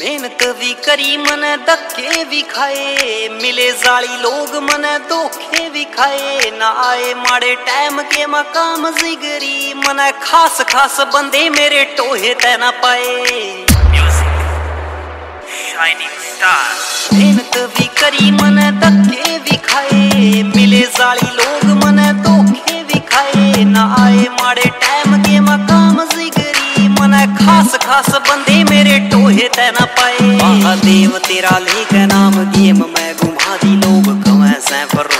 मेहनत भी करी मन धक्के भी खाए। मिले जाली लोग मन धोखे भी खाए। ना आए माड़े टाइम के मकाम जिगरी। मन खास खास बंदे मेरे टोहे तय ना स्टार मेहनत भी करी महादेव तेरा लेख नाम गेम मैं घुमा दी लोग कवै सैफरों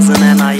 2009